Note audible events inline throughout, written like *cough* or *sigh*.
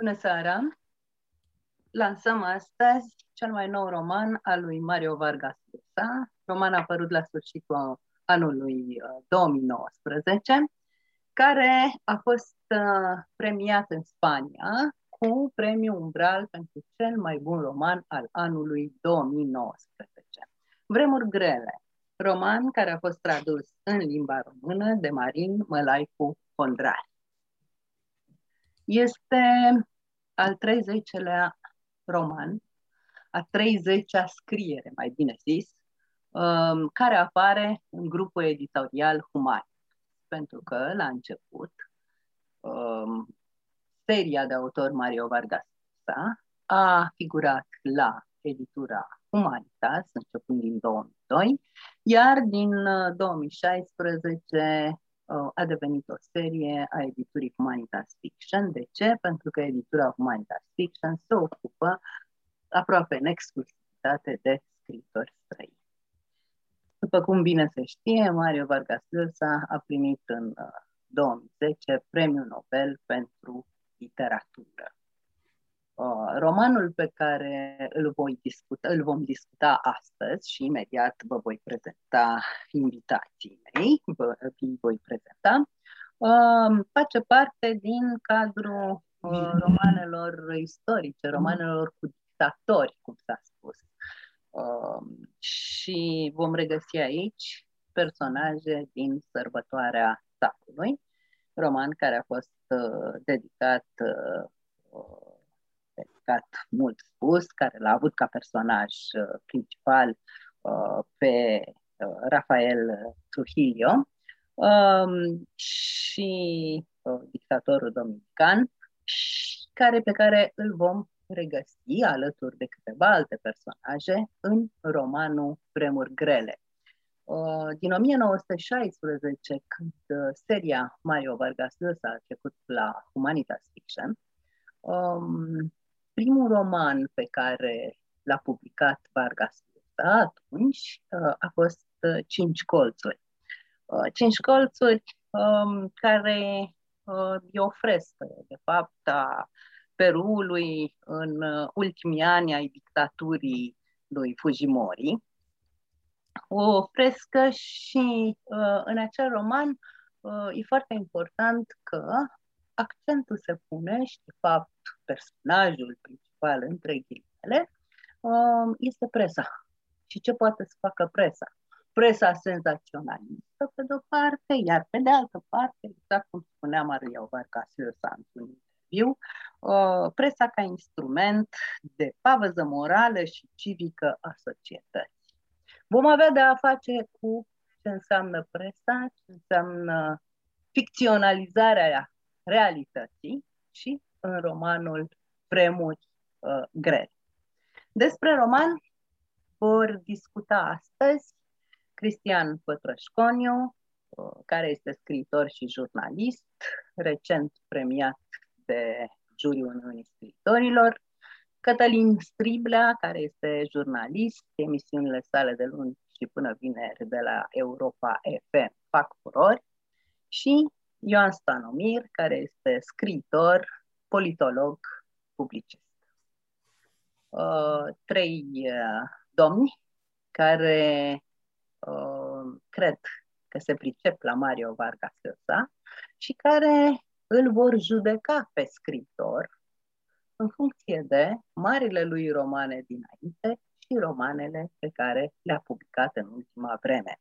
Bună seara! Lansăm astăzi cel mai nou roman al lui Mario Vargas Llosa. Roman a apărut la sfârșitul anului 2019, uh, care a fost uh, premiat în Spania cu premiul Umbral pentru cel mai bun roman al anului 2019. Vremuri grele, roman care a fost tradus în limba română de Marin Mălaicu Condrari. Este al 30-lea roman, a 30-a scriere, mai bine zis, um, care apare în grupul editorial Human. Pentru că, la început, um, seria de autor Mario Vargas a figurat la editura Humanitas, începând din 2002, iar din 2016 uh, Uh, a devenit o serie a editurii Humanitas Fiction. De ce? Pentru că editura Humanitas Fiction se ocupă aproape în exclusivitate de scritori străini. După cum bine se știe, Mario Vargas Llosa a primit în 2010 uh, premiul Nobel pentru literatură. Uh, romanul pe care îl, voi discuta, îl vom discuta astăzi și imediat vă voi prezenta invitații mei, vă, vi voi prezenta, uh, face parte din cadrul uh, romanelor istorice, romanelor cu dictatori, cum s-a spus. Și vom regăsi aici personaje din Sărbătoarea Statului, roman care a fost dedicat dedicat mult spus, care l-a avut ca personaj uh, principal uh, pe uh, Rafael Trujillo um, și dictatorul dominican, care, pe care îl vom regăsi alături de câteva alte personaje în romanul Vremuri grele. Din 1916, când seria Mario Vargas Llosa a trecut la Humanitas Fiction, um, primul roman pe care l-a publicat Vargas Llosa atunci uh, a fost uh, Cinci colțuri. Uh, Cinci colțuri um, care e o frescă, de fapt, a Perului în ultimii ani ai dictaturii lui Fujimori. O frescă și în acel roman e foarte important că accentul se pune și, de fapt, personajul principal, între ghilimele, um, este presa. Și ce poate să facă presa? Presa senzaționalistă, pe de-o parte, iar pe de altă parte, exact cum spunea Maria Vargas Llosa într-un interviu, uh, presa ca instrument de pavăză morală și civică a societății. Vom avea de a face cu ce înseamnă presa, ce înseamnă ficționalizarea realității și în romanul Vremuri uh, grele. Despre roman vor discuta astăzi Cristian Pătrășconiu, uh, care este scriitor și jurnalist, recent premiat de juriul Uniunii Scriitorilor, Cătălin Striblea, care este jurnalist, emisiunile sale de luni și până vineri de la Europa FM fac furori, și Ioan Stanomir, care este scriitor, politolog, publicist. Uh, trei uh, domni care uh, cred că se pricep la Mario Vargas Llosa și care îl vor judeca pe scriitor în funcție de marile lui romane dinainte și romanele pe care le-a publicat în ultima vreme.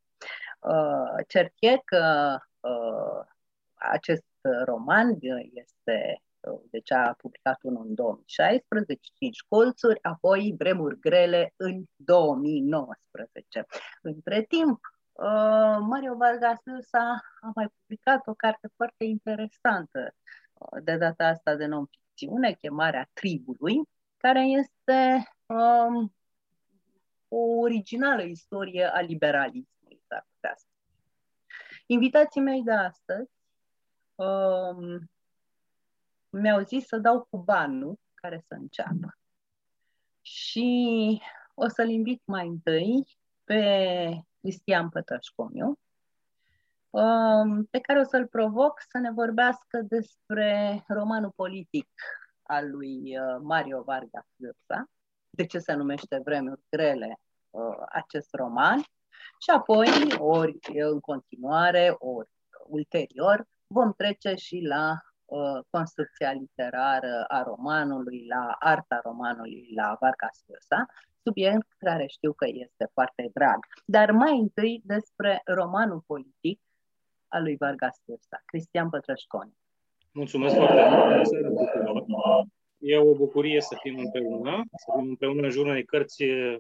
Uh, cert e că uh, acest roman este deci a publicat unul în 2016, cinci colțuri, apoi Vremuri grele în 2019. Între timp, uh, Mario Vargas Llosa a mai publicat o carte foarte interesantă, uh, de data asta de non-ficțiune, Chemarea tribului, care este um, o originală istorie a liberalismului, s-ar putea Invitații mei de astăzi um, mi-au zis să dau cu banul care să înceapă. Și o să-l invit mai întâi pe Cristian Pătășcomiu, um, pe care o să-l provoc să ne vorbească despre romanul politic al lui Mario Vargas Llosa, de ce se numește Vremuri grele acest roman, și apoi, ori în continuare, ori ulterior, vom trece și la uh, construcția literară a romanului, la arta romanului, la Vargas Llosa, subiect care știu că este foarte drag. Dar mai întâi despre romanul politic al lui Vargas Llosa, Cristian Pătrășconi. Mulțumesc foarte mult! E o bucurie să fim împreună, să fim împreună în jurul unei cărți uh,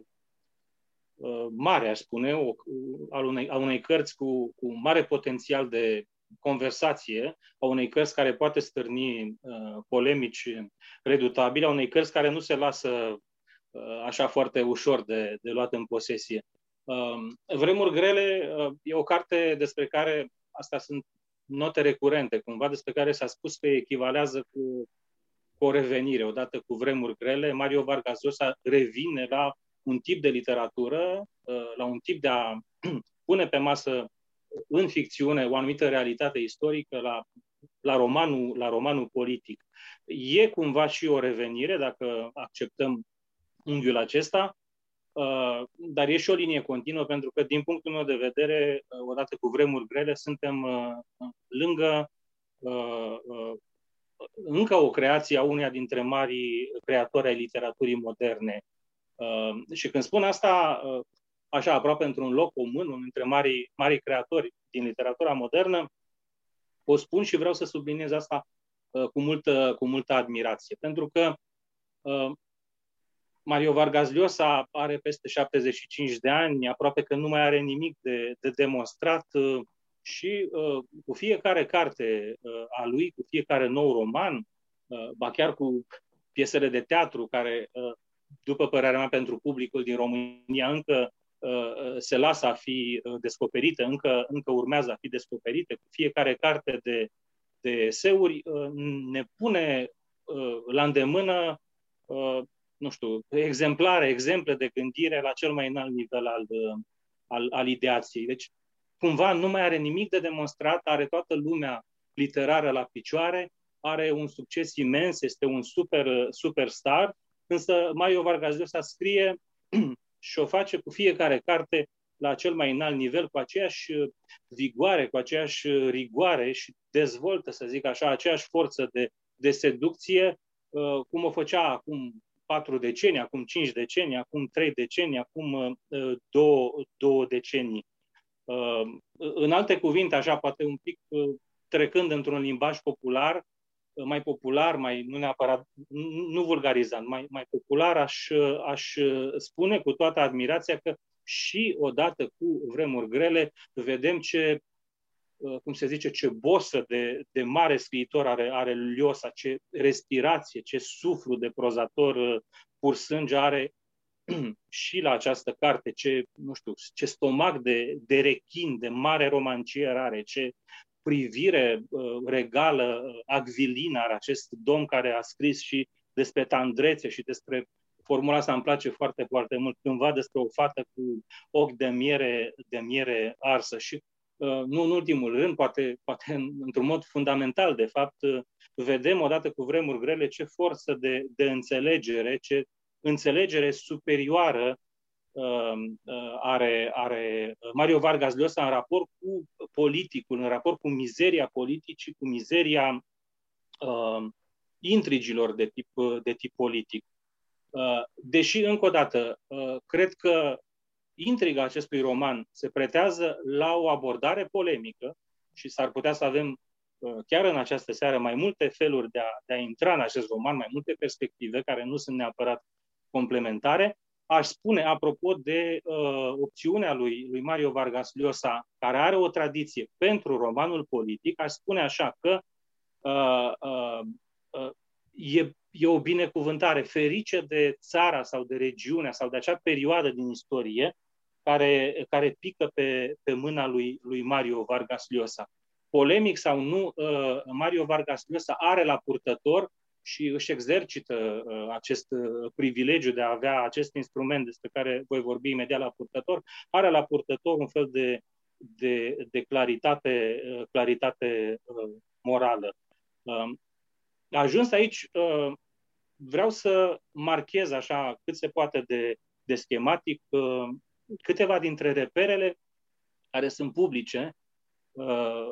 mare, aș spune, o, al unei, a unei cărți cu, cu mare potențial de conversație, a unei cărți care poate stârni uh, polemici redutabile, a unei cărți care nu se lasă uh, așa foarte ușor de, de luat în posesie. Uh, Vremuri grele uh, e o carte despre care, astea sunt note recurente, cumva despre care s-a spus că echivalează cu, cu o revenire, odată cu vremuri grele. Mario Vargas Llosa revine la un tip de literatură, uh, la un tip de a *clears throat* pune pe masă în ficțiune o anumită realitate istorică la, la, romanul, la romanul politic. E cumva și o revenire, dacă acceptăm unghiul acesta, uh, dar e și o linie continuă, pentru că, din punctul meu de vedere, uh, odată cu vremuri grele, suntem uh, lângă încă o creație a uneia dintre marii creatori ai literaturii moderne. Și când spun asta, așa aproape într-un loc comun, unul dintre marii, marii creatori din literatura modernă, o spun și vreau să subliniez asta uh, cu, multă, cu multă admirație. Pentru că uh, Mario Vargas Llosa are peste 75 de ani, aproape că nu mai are nimic de, de demonstrat uh, și uh, cu fiecare carte uh, a lui, cu fiecare nou roman, uh, ba chiar cu piesele de teatru care, uh, după părerea mea, pentru publicul din România încă Uh, se lasă a fi uh, descoperite, încă, încă urmează a fi descoperite. Cu fiecare carte de, de eseuri uh, ne pune la îndemână, nu știu, exemplare, exemple de gândire la cel mai înalt nivel al, al, al ideației. Deci, cumva nu mai are nimic de demonstrat, are toată lumea literară la picioare, are un succes imens, este un super, superstar, însă Mario Vargas Llosa scrie *clears throat* și o face cu fiecare carte la cel mai înalt nivel, cu aceeași uh, vigoare, cu aceeași uh, rigoare și dezvoltă, să zic așa, aceeași forță de, de seducție, uh, cum o făcea acum patru decenii, acum cinci decenii, acum trei decenii, acum două, două decenii. În alte cuvinte, așa, poate un pic trecând într-un limbaj popular, mai popular, mai nu neapărat, nu vulgarizant, mai, mai popular, aș, aș spune cu toată admirația că și odată cu vremuri grele vedem ce, cum se zice, ce bosă de, de mare scriitor are, are Liosa, ce respirație, ce suflu de prozator pur sânge are *clears throat* și la această carte, ce, nu știu, ce stomac de, de rechin, de mare romancier are, ce privire uh, regală, uh, agvilină are acest domn care a scris și despre tandrețe și despre formula asta îmi place foarte, foarte mult, cândva despre o fată cu ochi de miere, de miere arsă și uh, nu în ultimul rând, poate, poate într-un mod fundamental, de fapt, vedem odată cu vremuri grele ce forță de, de înțelegere, ce înțelegere superioară Um, uh, are, are Mario Vargas Llosa în raport cu politicul, în raport cu mizeria politicii, cu mizeria uh, intrigilor de tip, de tip politic. Uh, deși, încă o dată, uh, cred că intriga acestui roman se pretează la o abordare polemică și s-ar putea să avem uh, chiar în această seară mai multe feluri de a, de a intra în acest roman, mai multe perspective care nu sunt neapărat complementare, aș spune, apropo de uh, opțiunea lui, lui Mario Vargas Llosa, care are o tradiție pentru romanul politic, aș spune așa că uh, uh, uh, e, e o binecuvântare ferice de țara sau de regiunea sau de acea perioadă din istorie care, care pică pe, pe mâna lui, lui Mario Vargas Llosa. Polemic sau nu, uh, Mario Vargas Llosa are la purtător și își exercită uh, acest uh, privilegiu de a avea acest instrument despre care voi vorbi imediat la purtător, are la purtător un fel de, de, de claritate, uh, claritate uh, morală. Uh, a ajuns aici uh, vreau să marchez așa cât se poate de, de schematic câteva dintre reperele care sunt publice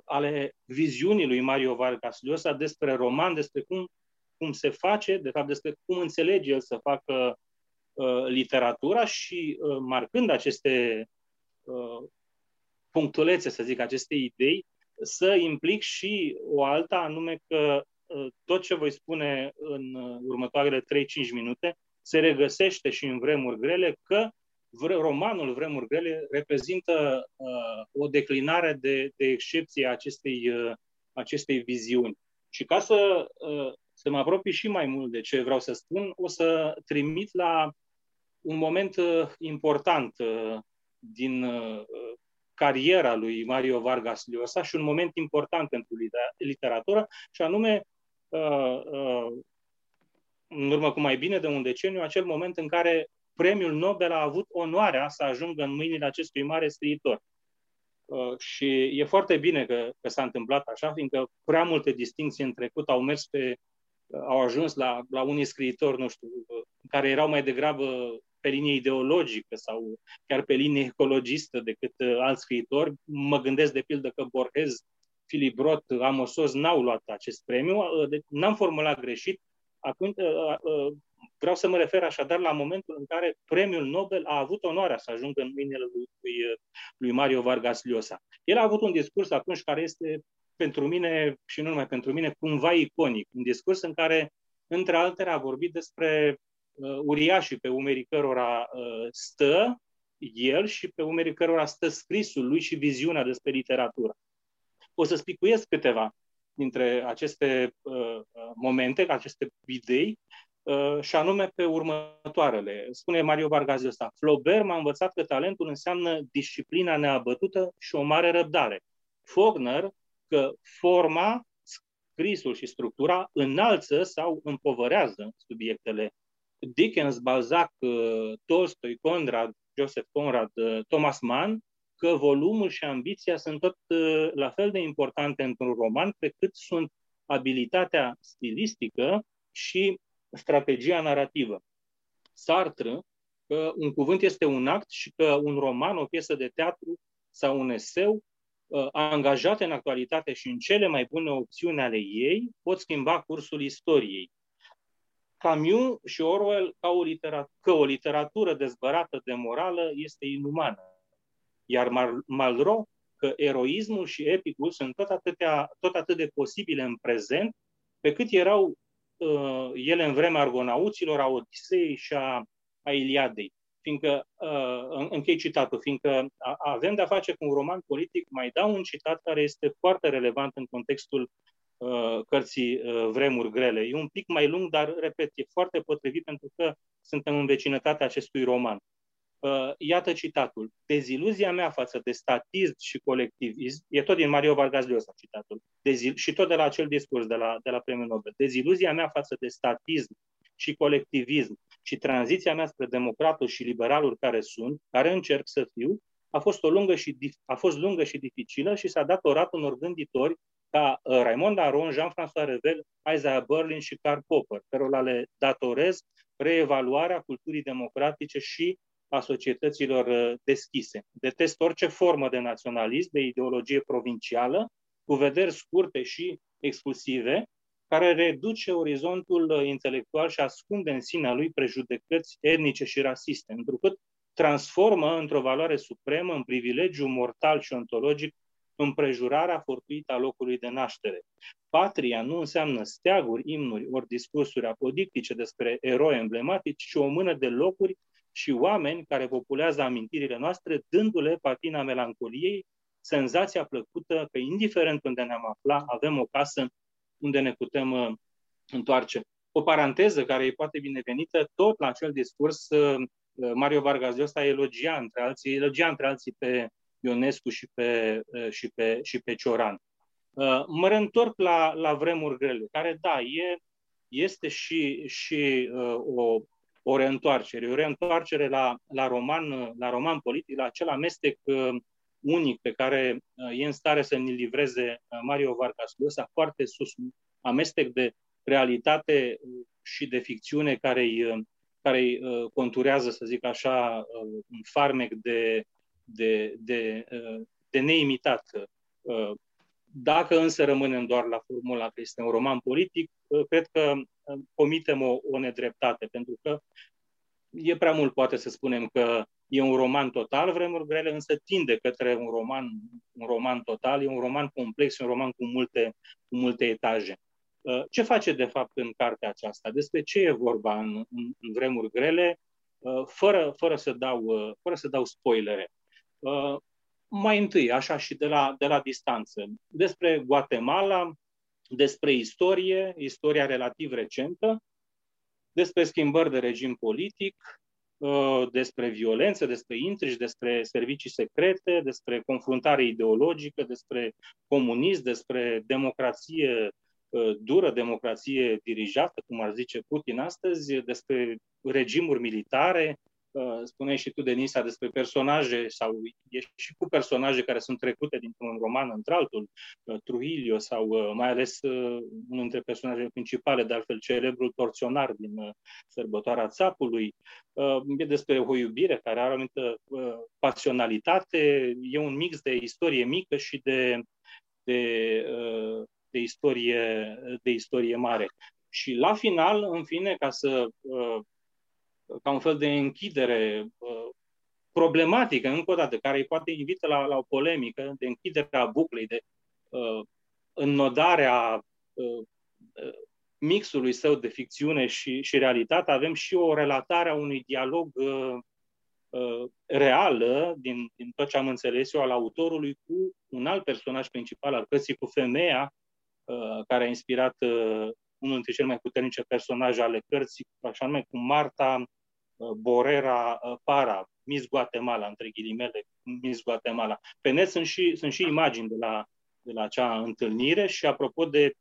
ale viziunii lui Mario Vargas Llosa despre roman, despre cum, cum se face, de fapt despre cum înțelege el să facă literatura și marcând aceste punctulețe, să zic, aceste idei, să implic și o alta, anume că uh, tot ce voi spune în uh, următoarele 3-5 minute se regăsește și în vremuri grele, că romanul Vremuri grele reprezintă uh, o declinare de, de excepție a acestei, uh, acestei viziuni. Și ca să, uh, să mă apropii și mai mult de ce vreau să spun, o să trimit la un moment uh, important uh, din uh, cariera lui Mario Vargas Llosa și un moment important pentru literatură, și anume, uh, uh, în urmă cu mai bine de un deceniu, acel moment în care premiul Nobel a avut onoarea să ajungă în mâinile acestui mare scriitor. Uh, și e foarte bine că, că s-a întâmplat așa, fiindcă prea multe distinții în trecut au mers pe au ajuns la, la unii scriitori, nu știu, care erau mai degrabă pe linie ideologică sau chiar pe linie ecologistă decât uh, alți scriitori. Mă gândesc de pildă că Borges, Philip Roth, Amosos n-au luat acest premiu, uh, deci n-am formulat greșit. Atunci, uh, vreau să mă refer așadar la momentul în care premiul Nobel a avut onoarea să ajungă în mâinile lui, lui, lui Mario Vargas Llosa. El a avut un discurs atunci care este pentru mine, și nu numai pentru mine, cumva iconic. Un discurs în care, între altele, a vorbit despre uh, uriașii pe umerii cărora uh, stă el și pe umerii cărora stă scrisul lui și viziunea despre literatură. O să spicuiesc câteva dintre aceste uh, momente, aceste idei, uh, și anume pe următoarele. Spune Mario Vargas ăsta, Flaubert m-a învățat că talentul înseamnă disciplina neabătută și o mare răbdare. Faulkner că forma, scrisul și structura înalță sau împovărează subiectele Dickens, Balzac, uh, Tolstoi, Conrad, Joseph Conrad, uh, Thomas Mann, că volumul și ambiția sunt tot uh, la fel de importante într-un roman pe cât sunt abilitatea stilistică și strategia narrativă. Sartre, că un cuvânt este un act și că un roman, o piesă de teatru sau un eseu angajate în actualitate și în cele mai bune opțiuni ale ei pot schimba cursul istoriei. Camus și Orwell ca o literatură, că o literatură dezbărată de morală este inumană. Iar Malraux că eroismul și epicul sunt tot, atâtea, tot atât de posibile în prezent, pe cât erau uh, ele în vremea argonauților, a Odisei și a, a Iliadei. Fiindcă, uh, închei citatul, fiindcă avem de-a face cu un roman politic, mai dau un citat care este foarte relevant în contextul Uh, cărții uh, Vremuri grele. E un pic mai lung, dar, repet, e foarte potrivit pentru că suntem în vecinătatea acestui roman. Uh, iată citatul. Deziluzia mea față de statism și colectivism, e tot din Mario Vargas Llosa citatul, Dezil, și tot de la acel discurs de la, de la Premiul Nobel. Deziluzia mea față de statism și colectivism și tranziția mea spre democratul și liberalul care sunt, care încerc să fiu, a fost, o lungă și, a fost lungă și dificilă și s-a datorat unor gânditori ca uh, Raymond Aron, Jean-François Revel, Isaiah Berlin și Karl Popper, cărora le datorez reevaluarea culturii democratice și a societăților uh, deschise. Detest orice formă de naționalism, de ideologie provincială, cu vederi scurte și exclusive, care reduce orizontul uh, intelectual și ascunde în sinea lui prejudecăți etnice și rasiste, întrucât transformă într-o valoare supremă, în privilegiu mortal și ontologic, împrejurarea fortuită a locului de naștere. Patria nu înseamnă steaguri, imnuri ori discursuri apodictice despre eroi emblematici, ci o mână de locuri și oameni care populează amintirile noastre, dându-le patina melancoliei, senzația plăcută că, indiferent unde ne-am aflat, avem o casă unde ne putem uh, întoarce. O paranteză care e poate binevenită, tot la acel discurs, uh, Mario Vargas Llosa elogia între alții, elogia între alții pe Ionescu și pe, și pe, și pe Cioran. Mă reîntorc la, la vremuri grele, care, da, e, este și, și o, o reîntoarcere, o reîntoarcere la, la, roman, la roman politic, la acel amestec unic pe care e în stare să ne livreze Mario Vargas Llosa, foarte sus, amestec de realitate și de ficțiune care îi, care îi conturează, să zic așa, un farmec de, de, de, de neimitat. Dacă însă rămânem doar la formula că este un roman politic, cred că comitem o, o nedreptate, pentru că e prea mult poate să spunem că e un roman total, vremuri grele, însă tinde către un roman, un roman total, e un roman complex, un roman cu multe, cu multe etaje. Uh, ce face de fapt în cartea aceasta? Despre ce e vorba în, în, în vremuri grele, uh, fără, fără, să dau, uh, fără să dau spoilere? Mai întâi, așa și de la, de la distanță, despre Guatemala, despre istorie, istoria relativ recentă, despre schimbări de regim politic, uh, despre violență, despre intrigi, despre servicii secrete, despre confruntare ideologică, despre comunism, despre democrație uh, dură, democrație dirijată, cum ar zice Putin astăzi, despre regimuri militare, Uh, spuneai și tu, Denisa, despre personaje sau e și cu personaje care sunt trecute dintr-un roman într-altul, uh, Trujillo sau uh, mai ales unul dintre personajele principale, de altfel celebrul torționar din Sărbătoarea Țapului. E despre o iubire care are o anumită pasionalitate, e un mix de istorie mică și de, de, de, istorie, de istorie mare. Și la final, în fine, ca să ca un fel de închidere uh, problematică, încă o dată, care îi poate invită la, la o polemică, de închidere a buclei, de uh, înnodarea uh, uh, mixului său de ficțiune și, și realitate, avem și o relatare a unui dialog uh, uh, reală, din, din tot ce am înțeles eu, al autorului cu un alt personaj principal al cărții, cu femeia uh, care a inspirat uh, unul dintre cele mai puternice personaje ale cărții, așa numai cu Marta Uh, Borera uh, Para, Miss Guatemala, între ghilimele, Miss Guatemala. Pe net sunt și, sunt și imagini de la, de la acea întâlnire și apropo de,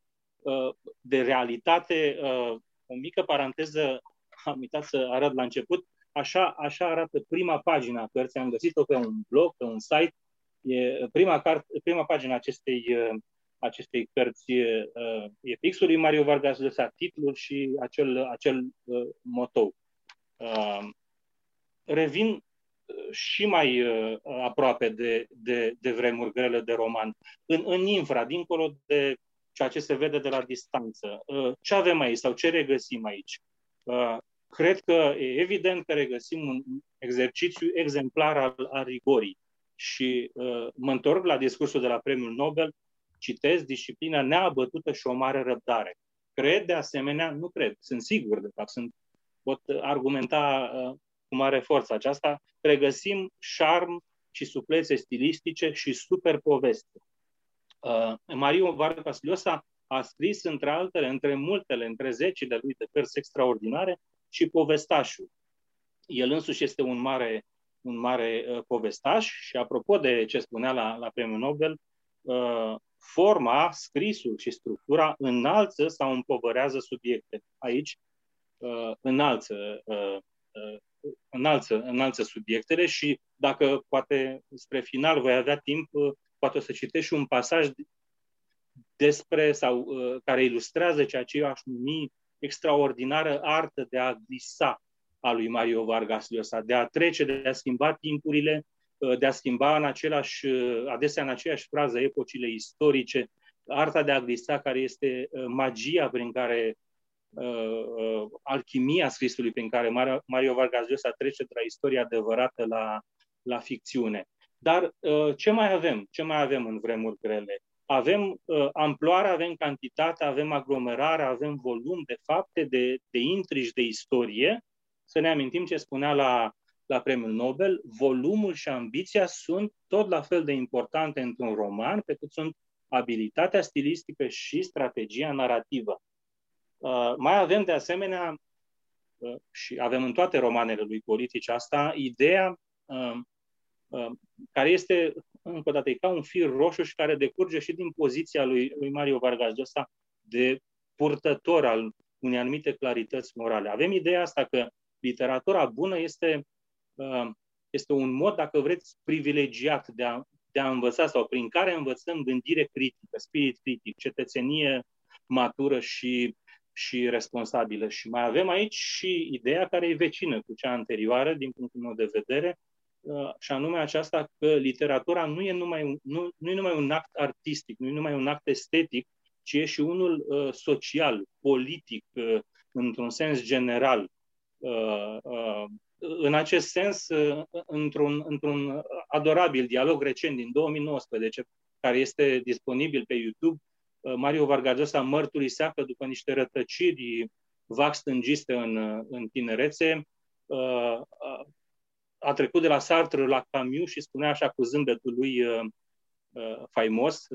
uh, de realitate, o mică paranteză, *laughs* am uitat să arăt la început, așa, așa arată prima pagina a cărții, am găsit-o pe un blog, pe un site, e prima, carte, prima pagina acestei, acestei cărți e fixul lui Mario Vargas Llosa, titlul și acel, acel motou. Uh, revin uh, și mai uh, aproape de, de, de vremuri grele de roman. În, în infra, dincolo de ceea ce se vede de la distanță, ce avem aici sau ce regăsim aici? Cred că e evident că regăsim un exercițiu exemplar al, al rigorii. Și mă întorc la discursul de la Premiul Nobel, citez disciplina neabătută și o mare răbdare. Cred de asemenea, nu cred, sunt sigur de fapt, sunt pot argumenta uh, cu mare forță aceasta, regăsim șarm și suplețe stilistice și super poveste. Uh, Mario Vargas Llosa a scris, între altele, între multele, între zecile lui de cărți extraordinare, și povestașul. El însuși este un mare, un mare uh, povestaș și apropo de ce spunea la, la Premiul Nobel, uh, forma, scrisul și structura înalță sau împovărează subiecte. Aici uh, înalță, uh, uh, înalță, înalță subiectele și dacă poate spre final voi avea timp, uh, poate o să citești un pasaj despre sau uh, care ilustrează ceea ce eu aș numi extraordinară artă de a glisa a lui Mario Vargas Llosa, de a trece, de a schimba timpurile, uh, de a schimba în același, uh, adesea în aceeași frază epocile istorice, arta de a glisa care este magia prin care uh, uh, alchimia scrisului prin care Mario Vargas Llosa trece de la istoria adevărată la, la ficțiune. Dar uh, ce mai avem? Ce mai avem în vremuri grele? Avem uh, amploare, avem cantitate, avem aglomerare, avem volum de fapte, de, de intrigi, de istorie. Să ne amintim ce spunea la, la Premiul Nobel, volumul și ambiția sunt tot la fel de importante într-un roman, pe cât sunt abilitatea stilistică și strategia narrativă. Uh, mai avem de asemenea, uh, și avem în toate romanele lui politici asta, ideea uh, care este, încă o dată, e ca un fir roșu și care decurge și din poziția lui, lui Mario Vargas Llosa de purtător al unei anumite clarități morale. Avem ideea asta că literatura bună este, este un mod, dacă vreți, privilegiat de a, de a învăța sau prin care învățăm gândire critică, spirit critic, cetățenie matură și și responsabilă. Și mai avem aici și ideea care e vecină cu cea anterioară, din punctul meu de vedere, uh, și anume aceasta că literatura nu e numai un, nu, nu e numai un act artistic, nu e numai un act estetic, ci e și unul uh, social, politic, uh, într-un sens general. Uh, uh, în acest sens, uh, într-un, într-un adorabil dialog recent din 2019, care este disponibil pe YouTube, uh, Mario Vargas Llosa mărturisea că după niște rătăciri vac stângiste în, în tinerețe, uh, a trecut de la Sartre la Camus și spunea așa cu zâmbetul lui faimos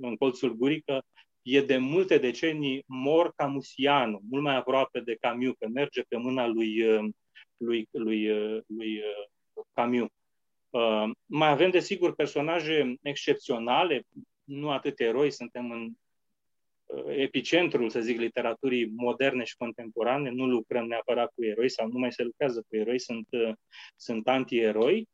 în colțul gurii că e de multe decenii mor camusianul, mult mai aproape de Camus, că merge pe mâna lui, lui, lui, lui Camus. Uh, mai avem, desigur, personaje excepționale, nu atât eroi, suntem în uh, epicentrul, să zic, literaturii moderne și contemporane, nu lucrăm neapărat cu eroi sau nu mai se lucrează cu eroi, sunt, uh, sunt anti-eroi.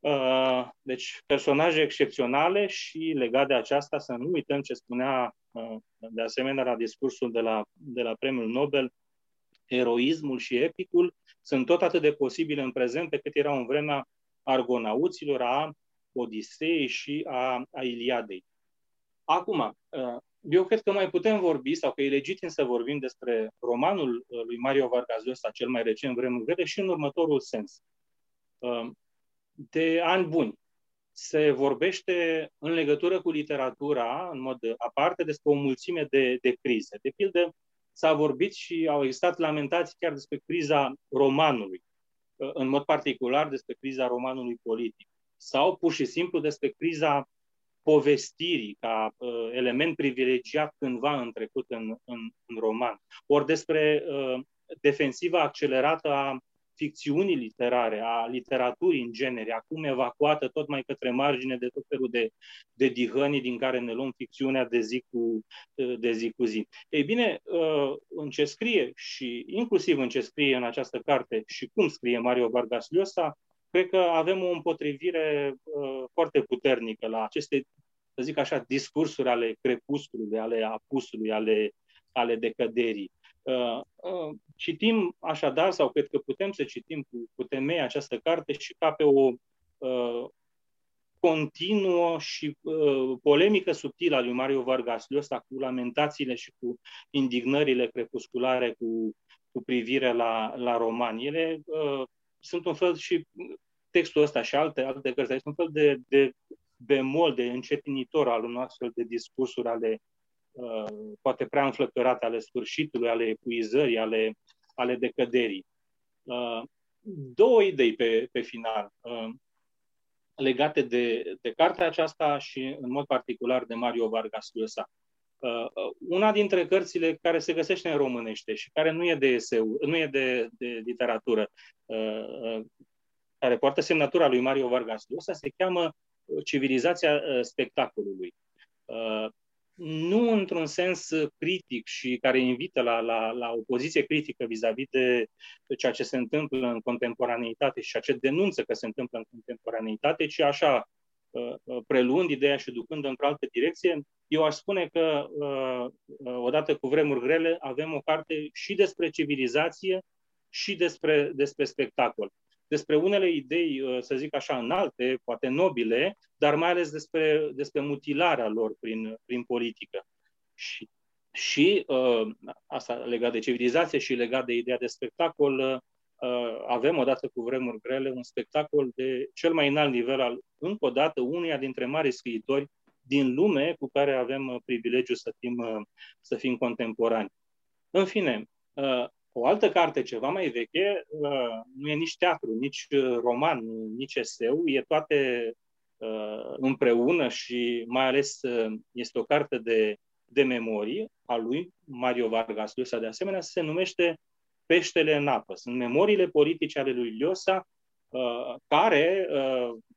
Uh, deci, personaje excepționale și legat de aceasta, să nu uităm ce spunea uh, de asemenea la discursul de la, de la Premiul Nobel, eroismul și epicul sunt tot atât de posibile în prezent pe cât erau în vremea argonauților, a Odisei și a, a Iliadei. Acum, uh, eu cred că mai putem vorbi, sau că e legitim să vorbim despre romanul uh, lui Mario Vargas Llosa, cel mai recent, Vremul Grele, și în următorul sens. Uh, de ani buni se vorbește în legătură cu literatura, în mod aparte, despre o mulțime de, de crize. De pildă, s-a vorbit și au existat lamentații chiar despre criza romanului în mod particular despre criza romanului politic sau pur și simplu despre criza povestirii ca uh, element privilegiat cândva în trecut în, în, în roman, ori despre uh, defensiva accelerată a ficțiunii literare, a literaturii în genere, acum evacuată tot mai către margine de tot felul de, de dihănii din care ne luăm ficțiunea de zi cu, de zi, cu zi. Ei bine, uh, în ce scrie și inclusiv în ce scrie în această carte și cum scrie Mario Vargas Llosa, cred că avem o împotrivire uh, foarte puternică la aceste, să zic așa, discursuri ale crepusculului, ale apusului, ale, ale decăderii. Uh, uh, citim așadar, sau cred că putem să citim cu, cu temei această carte și ca pe o uh, continuă și uh, polemică subtilă a lui Mario Vargas Llosa cu lamentațiile și cu indignările crepusculare cu, cu privire la, la roman. Ele uh, sunt un fel și textul ăsta și alte, alte cărți, sunt un fel de, de bemol, de încetinitor al unor astfel de discursuri ale Uh, poate prea înflăcărate ale sfârșitului, ale epuizării, ale, ale decăderii. Uh, două idei pe, pe final uh, legate de, de cartea aceasta și în mod particular de Mario Vargas Llosa. Una dintre cărțile care se găsește în românește și care nu e de eseu, nu e de, de literatură, care poartă semnătura lui Mario Vargas Llosa, se cheamă Civilizația spectacolului. Nu într-un sens critic și care invită la, la, la o poziție critică vis-a-vis de ceea ce se întâmplă în contemporaneitate și ceea ce denunță că se întâmplă în contemporaneitate, ci așa, uh, uh, preluând ideea și ducând într-o altă direcție, eu aș spune că, uh, odată cu vremuri grele, avem o carte și despre civilizație și despre, despre spectacol despre unele idei, uh, să zic așa, înalte, poate nobile, dar mai ales despre, despre mutilarea lor prin, prin politică. Și, și uh, asta legat de civilizație și legat de ideea de spectacol, uh, avem odată cu vremuri grele un spectacol de cel mai înalt nivel al, încă o dată, unuia dintre mari scriitori din lume cu care avem uh, privilegiul să fim, uh, să fim contemporani. În fine, o altă carte ceva mai veche uh, nu e nici teatru, nici uh, roman, nici eseu, e toate uh, împreună și mai ales este o carte de, de memorie a lui Mario Vargas Llosa, de asemenea, se numește Peștele în apă. Sunt memoriile politice ale lui Llosa, care,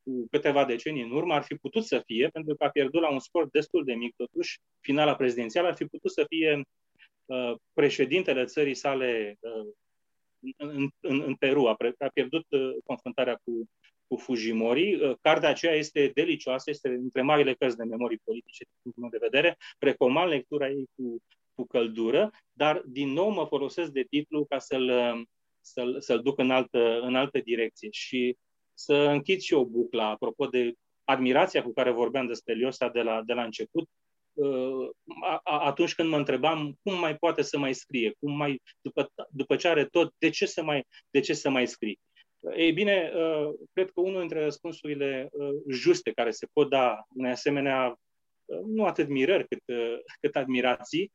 cu câteva decenii în urmă, ar fi putut să fie, pentru că a pierdut la un scor destul de mic, totuși, finala prezidențială ar fi putut să fie Uh, președintele țării sale uh, în, în, în Peru a, a pierdut uh, confruntarea cu, cu Fujimori. Cartea aceea este delicioasă, este între marile cărți de memorii politice din punctul meu de vedere. Recomand lectura ei cu, cu căldură, dar din nou mă folosesc de titlu ca să-l, să-l, să-l duc în altă, în altă direcție. Și să închid și o buclă, apropo de admirația cu care vorbeam despre Liosa de la, de la început, uh, atunci când mă întrebam cum mai poate să mai scrie, cum mai, după, după ce are tot, de ce să mai, de ce să mai scrie? Ei bine, uh, cred că unul dintre răspunsurile uh, juste care se pot da unei asemenea, nu atât mirări cât, cât admirații,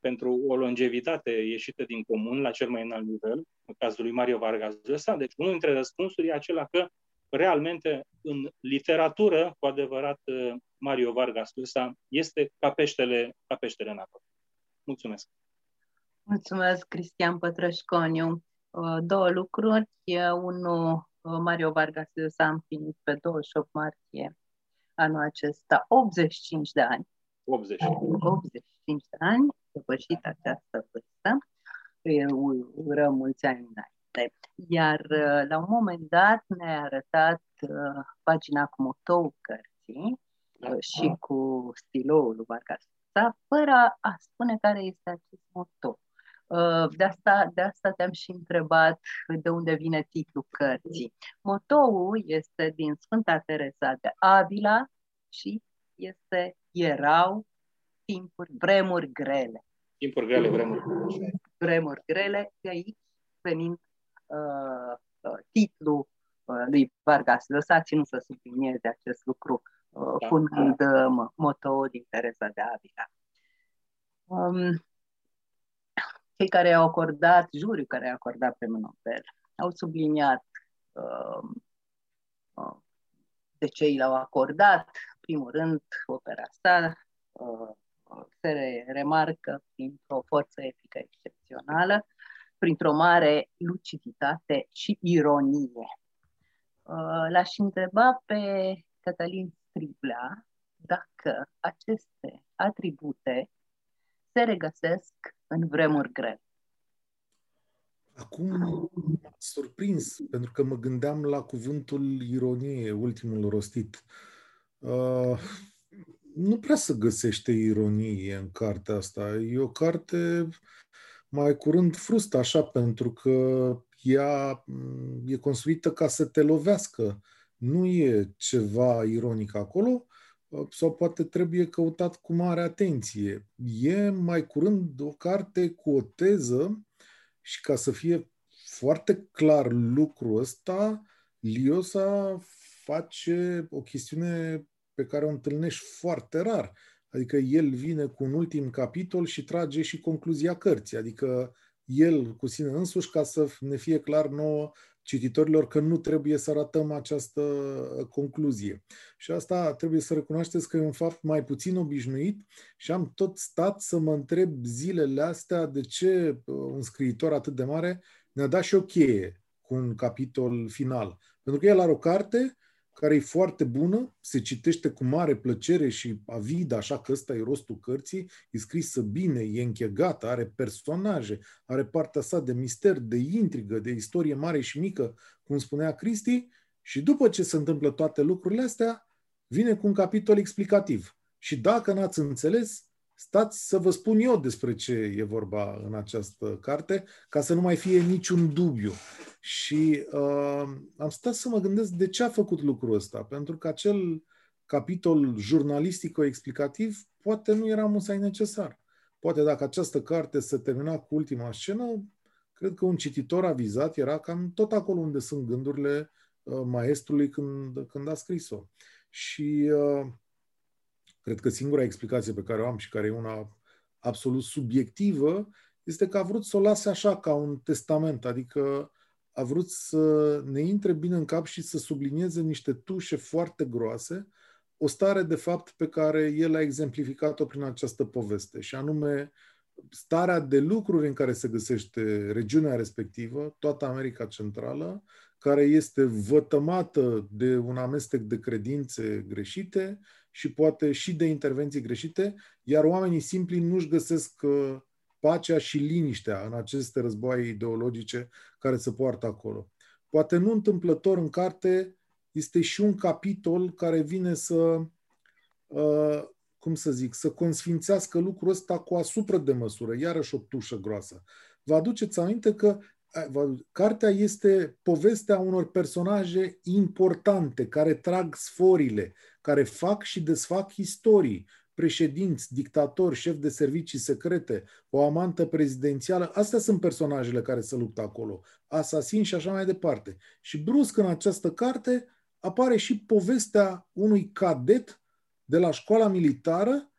pentru o longevitate ieșită din comun la cel mai înalt nivel, în cazul lui Mario Vargas Llosa. Deci unul dintre răspunsuri e acela că realmente în literatură, cu adevărat, Mario Vargas Llosa este ca peștele, ca peștele în apă. Mulțumesc! Mulțumesc, Cristian Pătrășconiu. Uh, două lucruri. Unul, uh, Mario Vargas Llosa a împlinit pe 28 martie anul acesta 85 de ani. 80. 85 de ani, depășit această vârstă. Îi urăm mulți ani înainte. Iar uh, la un moment dat ne-a arătat pagina cu motou cărții și cu stiloul lui Vargas fără a spune care este acest motou. Uh, de asta, de asta te-am și întrebat de unde vine titlul cărții. Motoul este din Sfânta Teresa de Avila și este erau timpuri, vremuri grele. Timpuri grele, vremuri grele. Vremuri grele, de aici venind uh, uh, titlul uh, lui Vargas Lăsa ținut să sublinieze acest lucru, uh, da. punând uh, motoul din Teresa de Avila. Um, cei care au acordat, juriul care a acordat premiul Nobel, au subliniat uh, uh, de ce i l-au acordat. primul rând, opera sa uh, se remarcă printr-o forță epică excepțională, printr-o mare luciditate și ironie. Uh, l-aș întreba pe Cătălin Striblea dacă aceste atribute se regăsesc în vremuri grele. Acum m surprins, pentru că mă gândeam la cuvântul ironie, ultimul rostit. Uh, nu prea să găsește ironie în cartea asta. E o carte mai curând frustă, așa, pentru că ea e construită ca să te lovească. Nu e ceva ironic acolo, sau poate trebuie căutat cu mare atenție. E mai curând o carte cu o teză și ca să fie foarte clar lucrul ăsta, Liosa face o chestiune pe care o întâlnești foarte rar. Adică el vine cu un ultim capitol și trage și concluzia cărții. Adică el cu sine însuși ca să ne fie clar nouă cititorilor că nu trebuie să ratăm această uh, concluzie. Și asta trebuie să recunoașteți că e un fapt mai puțin obișnuit și am tot stat să mă întreb zilele astea de ce uh, un scriitor atât de mare ne-a dat și o cheie cu un capitol final. Pentru că el are o carte care e foarte bună, se citește cu mare plăcere și avid, așa că ăsta e rostul cărții, e scrisă bine, e închegată, are personaje, are partea sa de mister, de intrigă, de istorie mare și mică, cum spunea Cristi, și după ce se întâmplă toate lucrurile astea, vine cu un capitol explicativ. Și dacă n-ați înțeles, stați să vă spun eu despre ce e vorba în această carte, ca să nu mai fie niciun dubiu. Și uh, am stat să mă gândesc de ce a făcut lucrul ăsta, pentru că acel capitol jurnalistico-explicativ poate nu era musai necesar. Poate dacă această carte se termina cu ultima scenă, cred că un cititor avizat era cam tot acolo unde sunt gândurile uh, maestrului când, când a scris-o. Și uh, Cred că singura explicație pe care o am și care e una absolut subiectivă este că a vrut să o lase așa, ca un testament, adică a vrut să ne intre bine în cap și să sublinieze niște tușe foarte groase, o stare de fapt pe care el a exemplificat-o prin această poveste, și anume starea de lucruri în care se găsește regiunea respectivă, toată America Centrală, care este vătămată de un amestec de credințe greșite și poate și de intervenții greșite, iar oamenii simpli nu-și găsesc uh, pacea și liniștea în aceste războaie ideologice care se poartă acolo. Poate nu întâmplător în carte este și un capitol care vine să uh, cum să zic, să consfințească lucrul ăsta cu asupra de măsură, iarăși o tușă groasă. Vă aduceți aminte că cartea este povestea unor personaje importante care trag sforile, care fac și desfac istorii, președinți, dictatori, șef de servicii secrete, o amantă prezidențială. Astea sunt personajele care se luptă acolo, asasini și așa mai departe. Și brusc în această carte apare și povestea unui cadet de la școala militară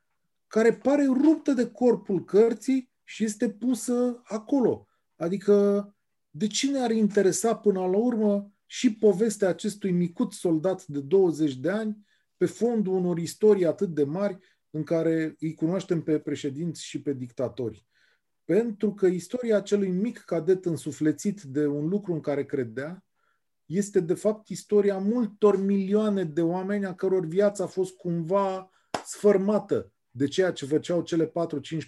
care pare ruptă de corpul cărții și este pusă acolo. Adică de cine ar interesa până la urmă și povestea acestui micut soldat de 20 de ani pe fondul unor istorii atât de mari în care îi cunoaștem pe președinți și pe dictatori. Pentru că istoria acelui mic cadet însuflețit de un lucru în care credea este de fapt istoria multor milioane de oameni a căror viață a fost cumva sfărmată de ceea ce făceau cele 4-5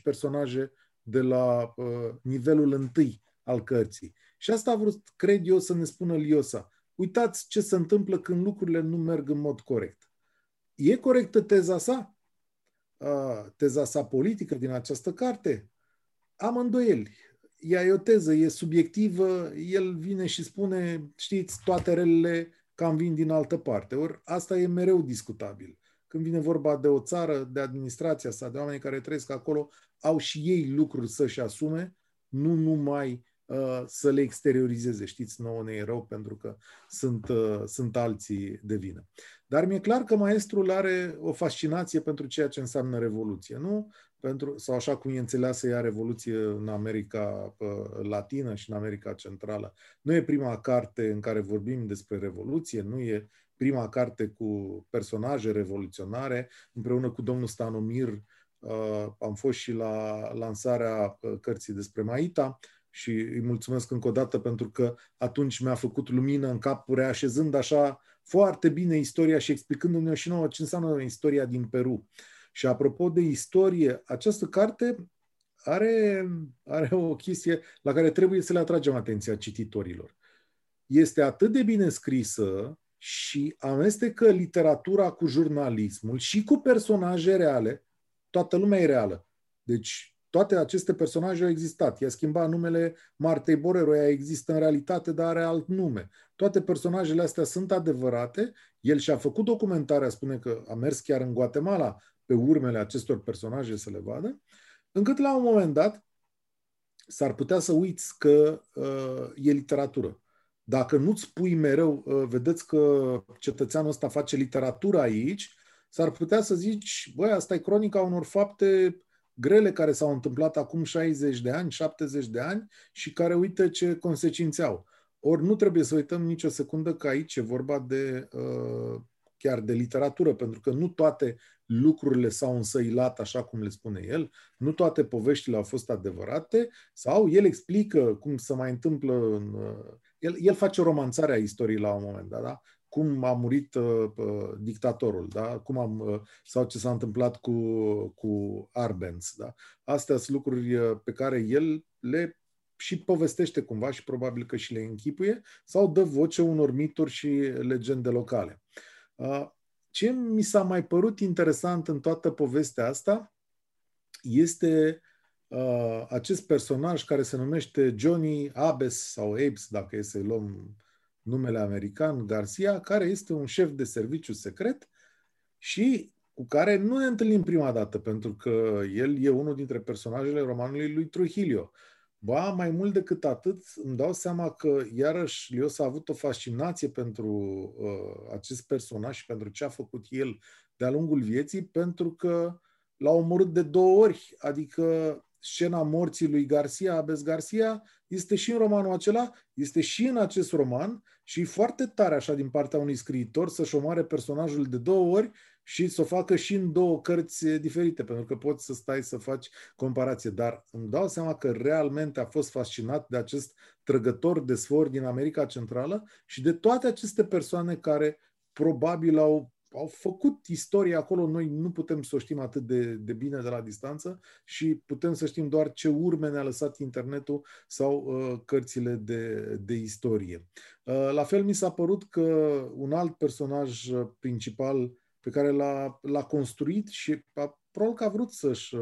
personaje de la uh, nivelul întâi al cărții. Și asta a vrut, cred eu, să ne spună Liosa. Uitați ce se întâmplă când lucrurile nu merg în mod corect. E corectă teza sa? Teza sa politică din această carte? Am îndoieli. Ea e o teză, e subiectivă, el vine și spune, știți, toate relele cam vin din altă parte. Ori asta e mereu discutabil. Când vine vorba de o țară, de administrația sa, de oameni care trăiesc acolo, au și ei lucruri să-și asume, nu numai Uh, să le exteriorizeze. Știți, nouă ne e rău pentru că sunt, uh, sunt alții de vină. Dar mi-e clar că maestrul are o fascinație pentru ceea ce înseamnă revoluție, nu? Pentru, sau așa cum e înțeleasă ea revoluție în America uh, Latină și în America Centrală. Nu e prima carte în care vorbim despre revoluție, nu e prima carte cu personaje revoluționare. Împreună cu domnul Stanomir am fost și la lansarea cărții despre Maita și îi mulțumesc încă o dată pentru că atunci mi-a făcut lumină în cap, reașezând așa foarte bine istoria și explicându-ne și nouă ce înseamnă istoria din Peru. Și apropo de istorie, această carte are, are o chestie la care trebuie să le atragem atenția cititorilor. Este atât de bine scrisă și amestecă literatura cu jurnalismul și cu personaje reale. Toată lumea e reală. Deci toate aceste personaje au existat. I-a schimbat numele Martei Borero, ea există în realitate, dar are alt nume. Toate personajele astea sunt adevărate. El și-a făcut documentarea, spune că a mers chiar în Guatemala pe urmele acestor personaje să le vadă, încât la un moment dat s-ar putea să uiți că uh, e literatură. Dacă nu-ți pui mereu, uh, vedeți că cetățeanul ăsta face literatură aici, s-ar putea să zici, băi, asta e cronica unor fapte grele care s-au întâmplat acum 60 de ani, 70 de ani și care uite ce consecințe au. Ori nu trebuie să uităm nicio secundă că aici e vorba de uh, chiar de literatură, pentru că nu toate lucrurile s-au însăilat așa cum le spune el, nu toate poveștile au fost adevărate, sau el explică cum se mai întâmplă în... Uh, el, el face romanțarea istoriei la un moment dat, da? Cum a murit uh, uh, dictatorul, da? cum am, uh, sau ce s-a întâmplat cu, cu Arbenz. Da? Astea sunt lucruri uh, pe care el le și povestește cumva și probabil că și le închipuie sau dă voce unor mituri și legende locale. Uh, ce mi s-a mai părut interesant în toată povestea asta este uh, acest personaj care se numește Johnny Abes sau Abes, dacă e să-i luăm numele american Garcia, care este un șef de serviciu secret și cu care nu ne întâlnim prima dată, pentru că el e unul dintre personajele romanului lui Trujillo. Ba, mai mult decât atât, îmi dau seama că, iarăși, Lios a avut o fascinație pentru uh, acest personaj și pentru ce a făcut el de-a lungul vieții, pentru că l-a omorât de două ori, adică scena morții lui Garcia, Abes Garcia, este și în romanul acela, este și în acest roman și e foarte tare așa din partea unui scriitor să-și omoare personajul de două ori și să o facă și în două cărți diferite, pentru că poți să stai să faci comparație. Dar îmi dau seama că realmente a fost fascinat de acest trăgător de sfor din America Centrală și de toate aceste persoane care probabil au au făcut istorie acolo, noi nu putem să o știm atât de, de bine de la distanță și putem să știm doar ce urme ne-a lăsat internetul sau uh, cărțile de, de istorie. Uh, la fel mi s-a părut că un alt personaj principal pe care l-a, l-a construit și a probabil că a vrut să-și,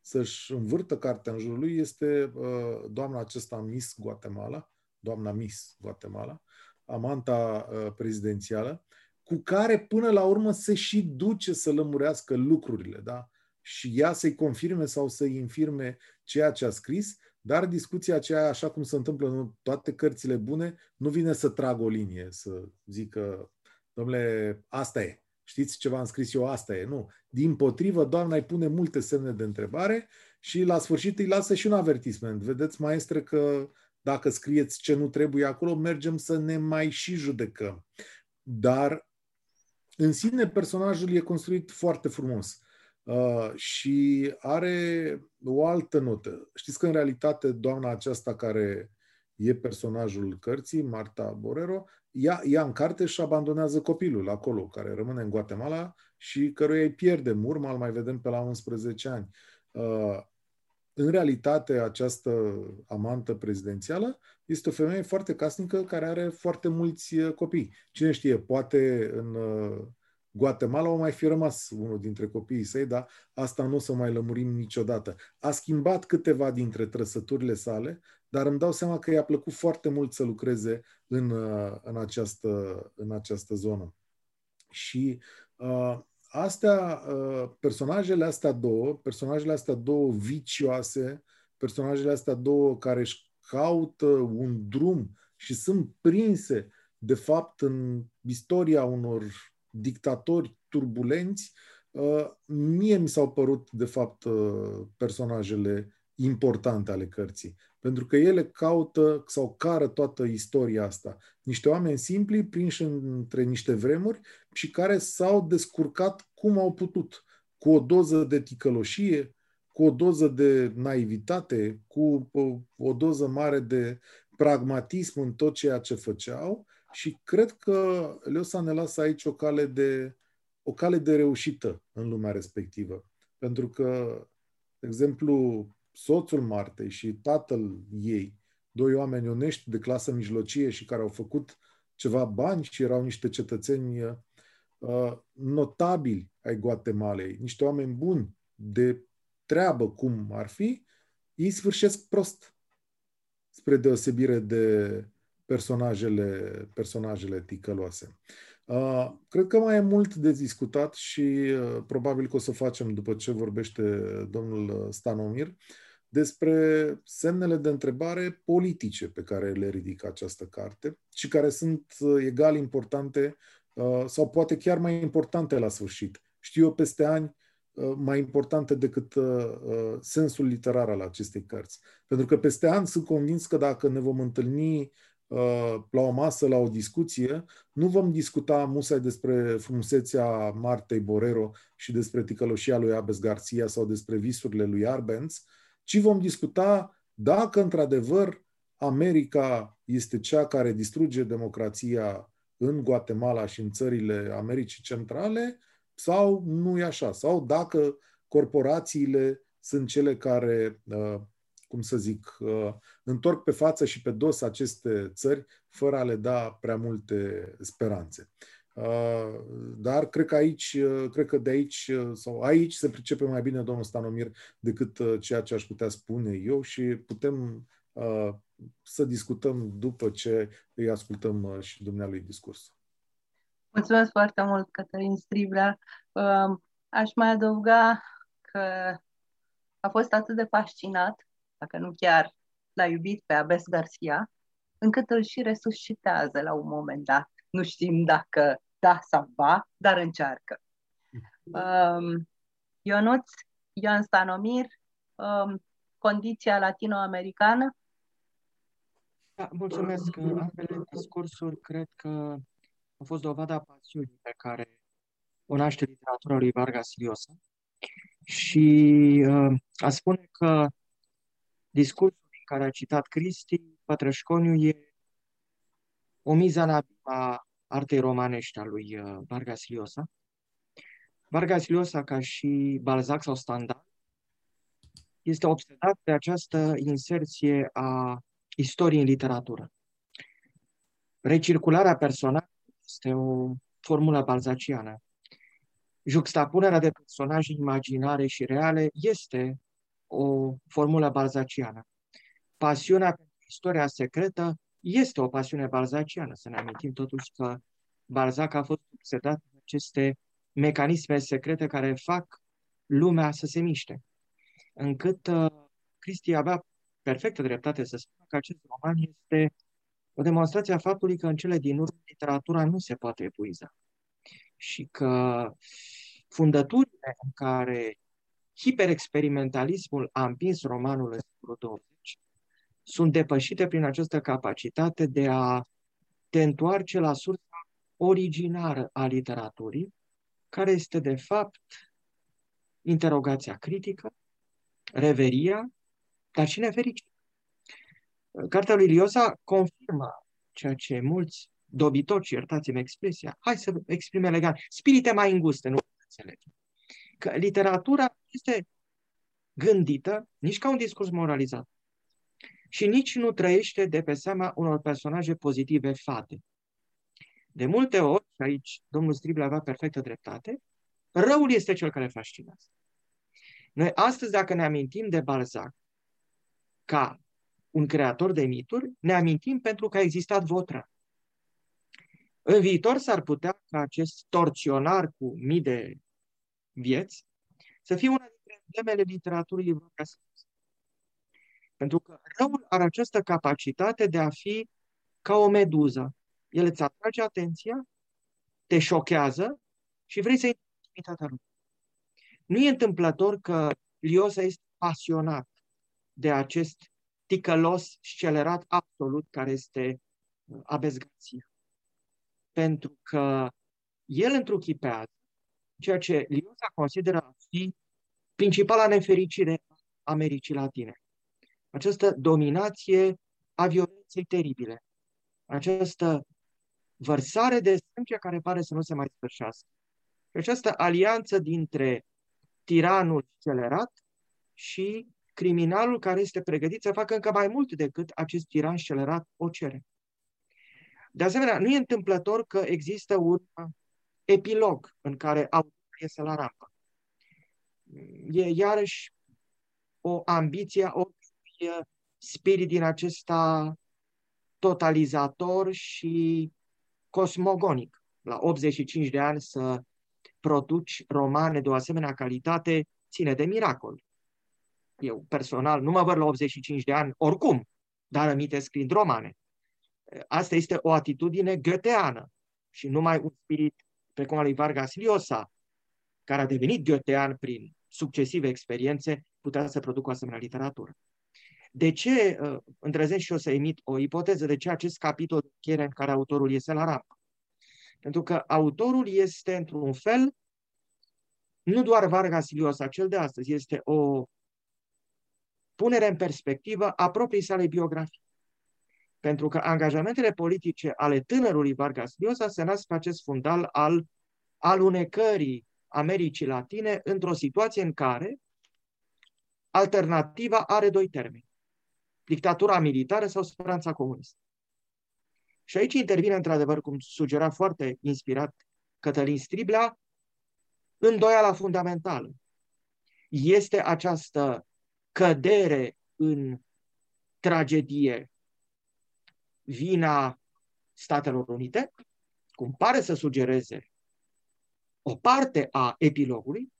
să-și învârtă cartea în jurul lui, este uh, doamna acesta Miss Guatemala, doamna Miss Guatemala, amanta uh, prezidențială, cu care până la urmă se și duce să lămurească lucrurile, da? Și ea să-i confirme sau să-i infirme ceea ce a scris, dar discuția aceea, așa cum se întâmplă în toate cărțile bune, nu vine să tragă o linie, să zică, domnule, asta e. Știți ce v-am scris eu, asta e. Nu. Din potrivă, doamna îi pune multe semne de întrebare și la sfârșit îi lasă și un avertisment. Vedeți, maestre, că dacă scrieți ce nu trebuie acolo, mergem să ne mai și judecăm. Dar în sine personajul e construit foarte frumos uh, și are o altă notă. Știți că în realitate doamna aceasta care e personajul cărții, Marta Borero, ea, ea în carte și abandonează copilul acolo, care rămâne în Guatemala și căruia îi pierde urma, îl mai vedem pe la 11 ani. Uh, în realitate, această amantă prezidențială este o femeie foarte casnică care are foarte mulți uh, copii. Cine știe, poate în uh, Guatemala o mai fi rămas unul dintre copiii săi, dar asta nu o să mai lămurim niciodată. A schimbat câteva dintre trăsăturile sale, dar îmi dau seama că i-a plăcut foarte mult să lucreze în, uh, în, această, în această zonă. Și uh, astea, uh, personajele astea două, personajele astea două vicioase, personajele astea două care își caută un drum și sunt prinse, de fapt, în istoria unor dictatori turbulenți, uh, mie mi s-au părut, de fapt, uh, personajele importante ale cărții. Pentru că ele caută sau cară toată istoria asta. Niște oameni simpli, prinși între niște vremuri și care s-au descurcat cum au putut. Cu o doză de ticăloșie, cu o doză de naivitate, cu o, o doză mare de pragmatism în tot ceea ce făceau și cred că Leosa ne lasă aici o cale de, o cale de reușită în lumea respectivă. Pentru că, de exemplu, soțul Martei și tatăl ei, doi oameni onești de clasă mijlocie și care au făcut ceva bani și erau niște cetățeni uh, notabili ai Guatemalei, niște oameni buni de treabă cum ar fi, ei sfârșesc prost, spre deosebire de personajele, personajele ticăloase. Uh, cred că mai e mult de discutat și uh, probabil că o să facem după ce vorbește domnul Stanomir despre semnele de întrebare politice pe care le ridică această carte și care sunt uh, egal importante uh, sau poate chiar mai importante la sfârșit. Știu eu peste ani uh, mai importante decât sensul literar al acestei cărți. Pentru că peste ani sunt convins că dacă ne vom întâlni la o masă, la o discuție, nu vom discuta musai despre frumusețea Martei Borero și despre ticăloșia lui Abes Garcia sau despre visurile lui Arbenz, ci vom discuta dacă într-adevăr America este cea care distruge democrația în Guatemala și în țările Americii Centrale sau nu e așa, sau dacă corporațiile sunt cele care, uh, cum să zic, uh, întorc pe față și pe dos aceste țări fără a le da prea multe speranțe. Uh, dar cred că aici, uh, cred că de aici, uh, sau aici se pricepe mai bine domnul Stanomir decât ceea ce aș putea spune eu și putem să discutăm după ce îi ascultăm și dumnealui discurs. Mulțumesc foarte mult, Cătălin Striblea. Aș mai adăuga că a fost atât de fascinat, dacă nu chiar l-a iubit pe Abes Garcia, încât îl și resuscitează la un moment dat nu știm dacă da sau ba, dar încearcă. Um, Ionuț, Ion Stanomir, um, condiția latinoamericană? Da, mulțumesc. Ambele discursuri cred că au fost dovada pasiunii pe care o naște literatura lui Vargas Llosa. Și uh, a spune că discursul din care a citat Cristi, Pătrășconiu, e o miza a artei romanești a lui uh, Vargas Llosa. Vargas Llosa, ca și Balzac sau Stendhal, este obsedat de această inserție a istoriei în literatură. Recircularea personală este o formulă balzaciană. juxtapunerea de personaje imaginare și reale este o formulă balzaciană. Pasiunea pentru istoria secretă este o pasiune balzaciană. Să ne amintim totuși că Balzac a fost obsedat de aceste mecanisme secrete care fac lumea să se miște. Încât uh, Cristi avea perfectă dreptate să spună că acest roman este o demonstrație a faptului că în cele din urmă literatura nu se poate epuiza și că fundăturile în care hiperexperimentalismul a împins romanul în secolul 20 sunt depășite prin această capacitate de a te întoarce la sursa originară a literaturii, care este de fapt interogația critică, reveria, dar și nefericire. Cartea lui Liosa confirmă ceea ce mulți dobitoci, iertați-mi expresia, hai să exprim elegant, spirite mai înguste, nu înțelegem. Că literatura este gândită nici ca un discurs moralizat și nici nu trăiește de pe seama unor personaje pozitive fate. De multe ori, și aici domnul Strible avea perfectă dreptate, răul este cel care fascinează. Noi astăzi, dacă ne amintim de Balzac ca un creator de mituri, ne amintim pentru că a existat Votra. În viitor s-ar putea ca acest torționar cu mii de vieți să fie una dintre emblemele literaturii vorbească. Pentru că răul are această capacitate de a fi ca o meduză. El îți atrage atenția, te șochează și vrei să intri în intimitatea lui. Nu e întâmplător că Liosa este pasionat de acest ticălos scelerat absolut care este uh, abezgația. Pentru că el întruchipează ceea ce Liosa consideră a fi principala nefericire a Americii Latine. Această dominație a violenței teribile, această vărsare de sânge care pare să nu se mai sfârșească. Această alianță dintre tiranul accelerat și criminalul care este pregătit să facă încă mai mult decât acest tiran accelerat o cere. De asemenea, nu e întâmplător că există un epilog în care autorul iese la rampă. E iarăși o ambiție, o spirit din acesta totalizator și cosmogonic. La 85 de ani să produci romane de o asemenea calitate ține de miracol. Eu personal nu mă văd la 85 de ani oricum, dar aminte scriind romane. Asta este o atitudine găteană și numai un spirit precum al lui Vargas Llosa, care a devenit gătean prin succesive experiențe, putea să producă o asemenea literatură. De ce uh, îndrăznesc și eu să emit o ipoteză de ce acest capitol chiar în care autorul iese la rampă? Pentru că autorul este, într-un fel, nu doar Vargas Llosa, cel de astăzi, este o punere în perspectivă a propriei sale biografii. Pentru că angajamentele politice ale tânărului Vargas Llosa se nasc pe acest fundal al alunecării Americii Latine într-o situație în care alternativa are doi termeni. Dictatura militară sau speranța comunistă. Și aici intervine, într-adevăr, cum sugera foarte inspirat Cătălin Striblea, îndoiala fundamentală. Este această cădere în tragedie vina Statelor Unite, cum pare să sugereze o parte a epilogului,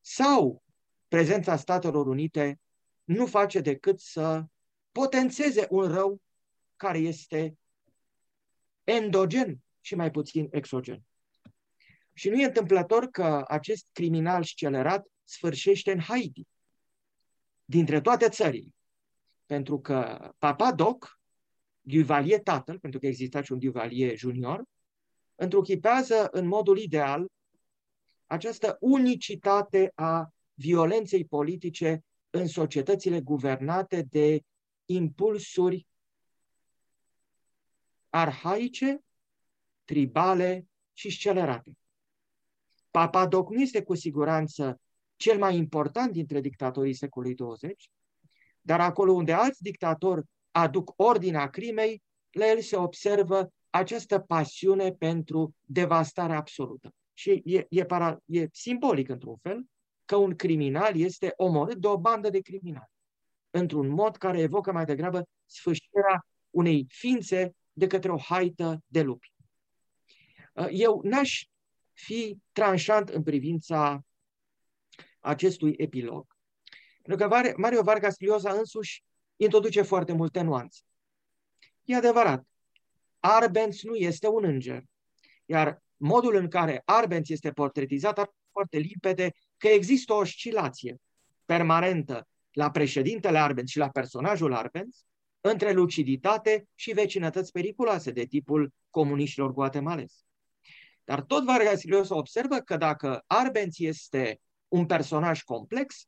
sau prezența Statelor Unite nu face decât să potențeze un rău care este endogen și mai puțin exogen. Și nu e întâmplător că acest criminal scelerat sfârșește în Haiti, dintre toate țările. Pentru că Papa Doc, Duvalier tatăl, pentru că exista și un Duvalier junior, întruchipează în modul ideal această unicitate a violenței politice în societățile guvernate de impulsuri arhaice, tribale și scelerate. Papadoc nu este cu siguranță cel mai important dintre dictatorii secolului 20, dar acolo unde alți dictatori aduc ordinea crimei, la el se observă această pasiune pentru devastare absolută. și e, e, para, e simbolic într-un fel că un criminal este omorât de o bandă de criminali. Într-un mod care evocă mai degrabă sfârșirea unei ființe de către o haită de lupi. Uh, eu n-aș fi tranșant în privința acestui epilog. Pentru că Mario Vargas Llosa însuși introduce foarte multe nuanțe. E adevărat, Arbenz nu este un înger, iar modul în care Arbenz este portretizat ar foarte limpede că există o oscilație permanentă la președintele Arbenz și la personajul Arbenz între luciditate și vecinătăți periculoase de tipul comuniștilor guatemalezi. Dar tot Vargas Llosa observă că dacă Arbenz este un personaj complex,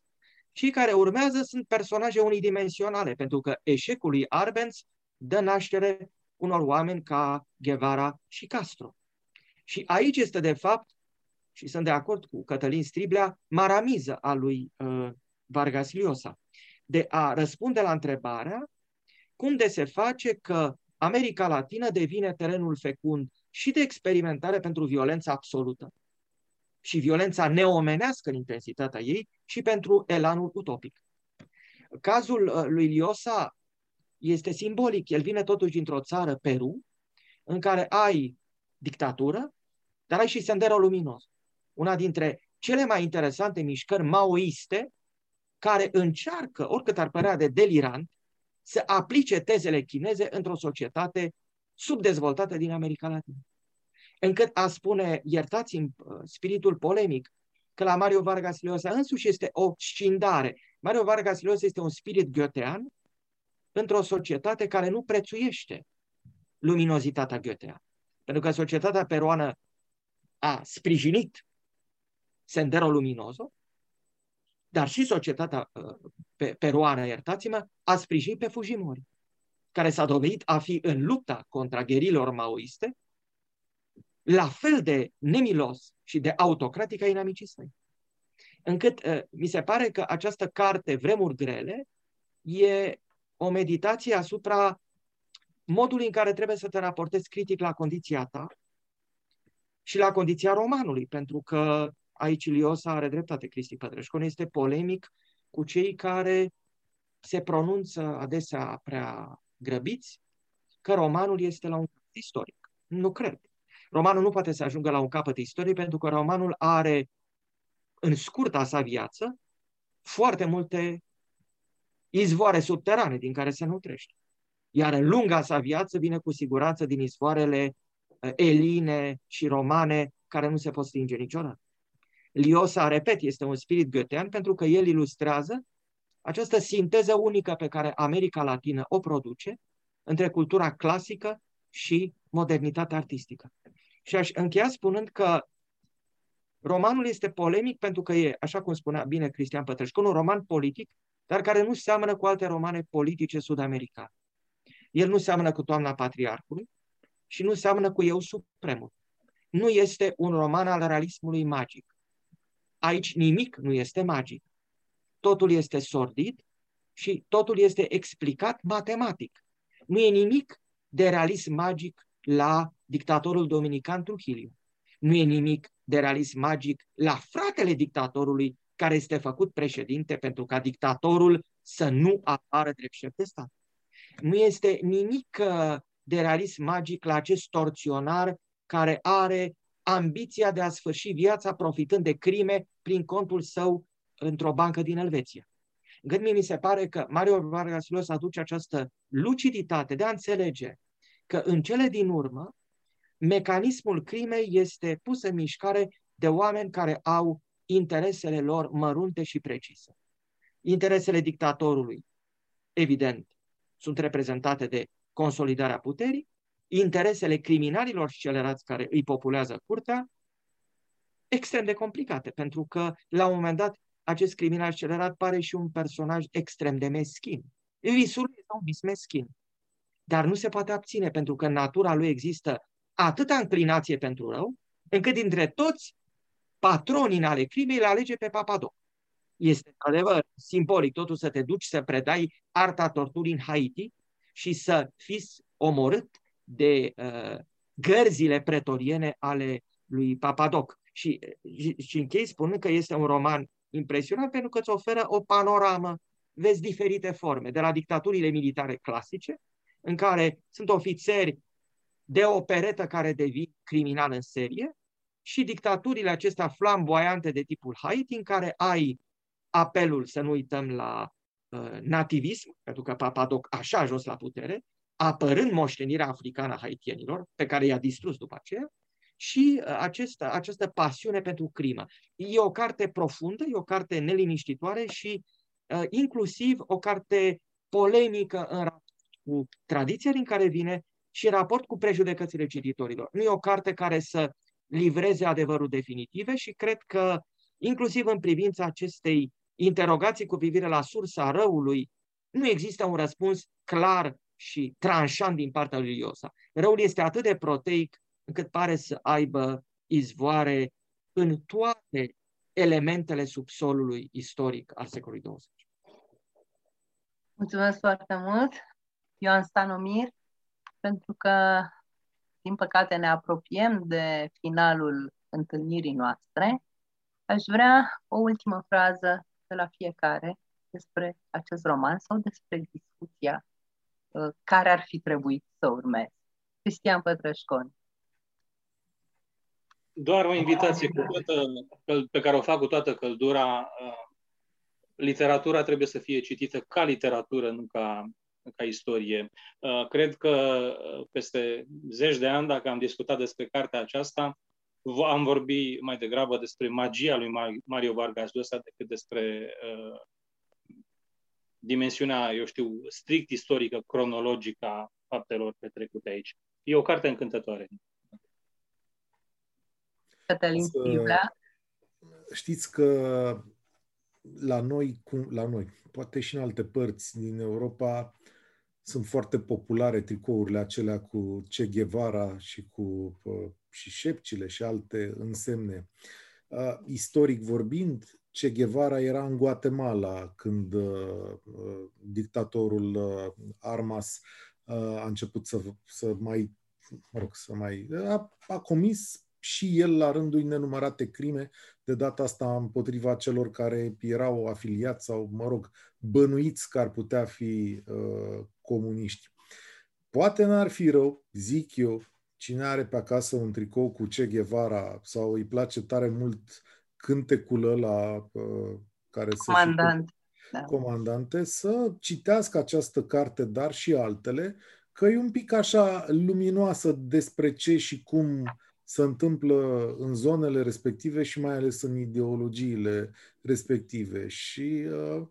cei care urmează sunt personaje unidimensionale, pentru că eșecul lui Arbenz dă naștere unor oameni ca Guevara și Castro. Și aici este, de fapt, și sunt de acord cu Cătălin Striblea, maramiză a lui uh, Vargas Llosa, de a răspunde la întrebarea cum de se face că America Latină devine terenul fecund și de experimentare pentru violența absolută și violența neomenească în intensitatea ei și pentru elanul utopic. Cazul uh, lui Liosa este simbolic. El vine totuși dintr-o țară, Peru, în care ai dictatură, dar ai și Sendero Luminos. Una dintre cele mai interesante mișcări maoiste care încearcă, oricât ar părea de delirant, să aplice tezele chineze într-o societate subdezvoltată din America Latină. Încât a spune, iertați-mi uh, spiritul polemic, că la Mario Vargas Llosa însuși este o scindare. Mario Vargas Llosa este un spirit goethean într-o societate care nu prețuiește luminozitatea goethean. Pentru că societatea peruană a sprijinit Sendero Luminoso, dar și societatea uh, pe, peruană, iertați-mă, a sprijinit pe Fujimori, care s-a dovedit a fi în lupta contra gherilor maoiste, la fel de nemilos și de autocratic ca inamicii săi. Încât uh, mi se pare că această carte, Vremuri grele, e o meditație asupra modului în care trebuie să te raportezi critic la condiția ta și la condiția romanului, pentru că aici Iliosa are dreptate, Cristi Pătrășcon, este polemic cu cei care se pronunță adesea prea grăbiți că romanul este la un capăt istoric. Nu cred. Romanul nu poate să ajungă la un capăt istoric pentru că romanul are în scurta sa viață foarte multe izvoare subterane din care se nutrește. Iar în lunga sa viață vine cu siguranță din izvoarele uh, eline și romane care nu se pot stinge niciodată. Liosa, repet, este un spirit goethean pentru că el ilustrează această sinteză unică pe care America Latină o produce între cultura clasică și modernitatea artistică. Și aș încheia spunând că romanul este polemic pentru că e, așa cum spunea bine Cristian Pătrășcu, un roman politic, dar care nu seamănă cu alte romane politice sud-americane. El nu seamănă cu Toamna Patriarhului și nu seamănă cu Eu Supremul. Nu este un roman al realismului magic. Aici nimic nu este magic. Totul este sordid și totul este explicat matematic. Nu e nimic de realism magic la dictatorul dominican Trujillo. Nu e nimic de realism magic la fratele dictatorului care este făcut președinte pentru ca dictatorul să nu apară drept șef de stat. Nu este nimic uh, de realism magic la acest torționar care are ambiția de a sfârși viața profitând de crime prin contul său într-o bancă din Elveția. Gând mie mi se pare că Mario Vargas Llosa aduce această luciditate de a înțelege că în cele din urmă mecanismul crimei este pus în mișcare de oameni care au interesele lor mărunte și precise. Interesele dictatorului, evident, sunt reprezentate de consolidarea puterii, interesele criminalilor scelerați care îi populează curtea, extrem de complicate, pentru că, la un moment dat, acest criminal accelerat pare și un personaj extrem de meschin. Visul este un vis meschin, dar nu se poate abține, pentru că în natura lui există atâta înclinație pentru rău, încât dintre toți patronii în ale crimei le alege pe Papadoc. Este adevăr simbolic totul să te duci să predai arta torturii în Haiti și să fii omorât de uh, gărzile pretoriene ale lui Papadoc. Și, și, și închei spunând că este un roman impresionant pentru că îți oferă o panoramă, vezi diferite forme, de la dictaturile militare clasice, în care sunt ofițeri de o peretă care devin criminal în serie, și dictaturile acestea flamboiante de tipul Haiti, în care ai apelul, să nu uităm, la uh, nativism, pentru că Papadoc așa a ajuns la putere, apărând moștenirea africană a haitienilor, pe care i-a distrus după aceea, și uh, această, această pasiune pentru crimă. E o carte profundă, e o carte neliniștitoare și uh, inclusiv o carte polemică în raport cu tradiția din care vine și în raport cu prejudecățile cititorilor. Nu e o carte care să livreze adevărul definitive și cred că inclusiv în privința acestei interogații cu privire la sursa răului, nu există un răspuns clar și tranșant din partea lui Iosa. Răul este atât de proteic încât pare să aibă izvoare în toate elementele subsolului istoric al secolului 20. Mulțumesc foarte mult, Ioan Stanomir, pentru că, din păcate, ne apropiem de finalul întâlnirii noastre. Aș vrea o ultimă frază de la fiecare despre acest roman sau despre discuția uh, care ar fi trebuit să urmeze. Cristian Pătrășconi. Doar o invitație cu toată, pe care o fac cu toată căldura. Uh, literatura trebuie să fie citită ca literatură, nu ca, ca istorie. Uh, cred că uh, peste zeci de ani, dacă am discutat despre cartea aceasta, am vorbit mai degrabă despre magia lui Mario Vargas Llosa decât despre uh, dimensiunea, eu știu, strict istorică, cronologică a faptelor petrecute aici. E o carte încântătoare. Cătălin Stivlea. Știți că la noi, la noi, poate și în alte părți din Europa, sunt foarte populare tricourile acelea cu Che Guevara și cu uh, și șepcile și alte însemne. Uh, istoric vorbind, Che Guevara era în Guatemala când uh, dictatorul Armas a început să, să mai, mă rog, să mai, a, a comis și el la rândul nenumărate crime, de data asta împotriva celor care erau afiliați sau, mă rog, bănuiți că ar putea fi uh, comuniști. Poate n-ar fi rău, zic eu, cine are pe acasă un tricou cu Che Guevara sau îi place tare mult cântecul ăla uh, care să Comandant. Da. comandante, să citească această carte, dar și altele, că e un pic așa luminoasă despre ce și cum se întâmplă în zonele respective și mai ales în ideologiile respective. Și uh,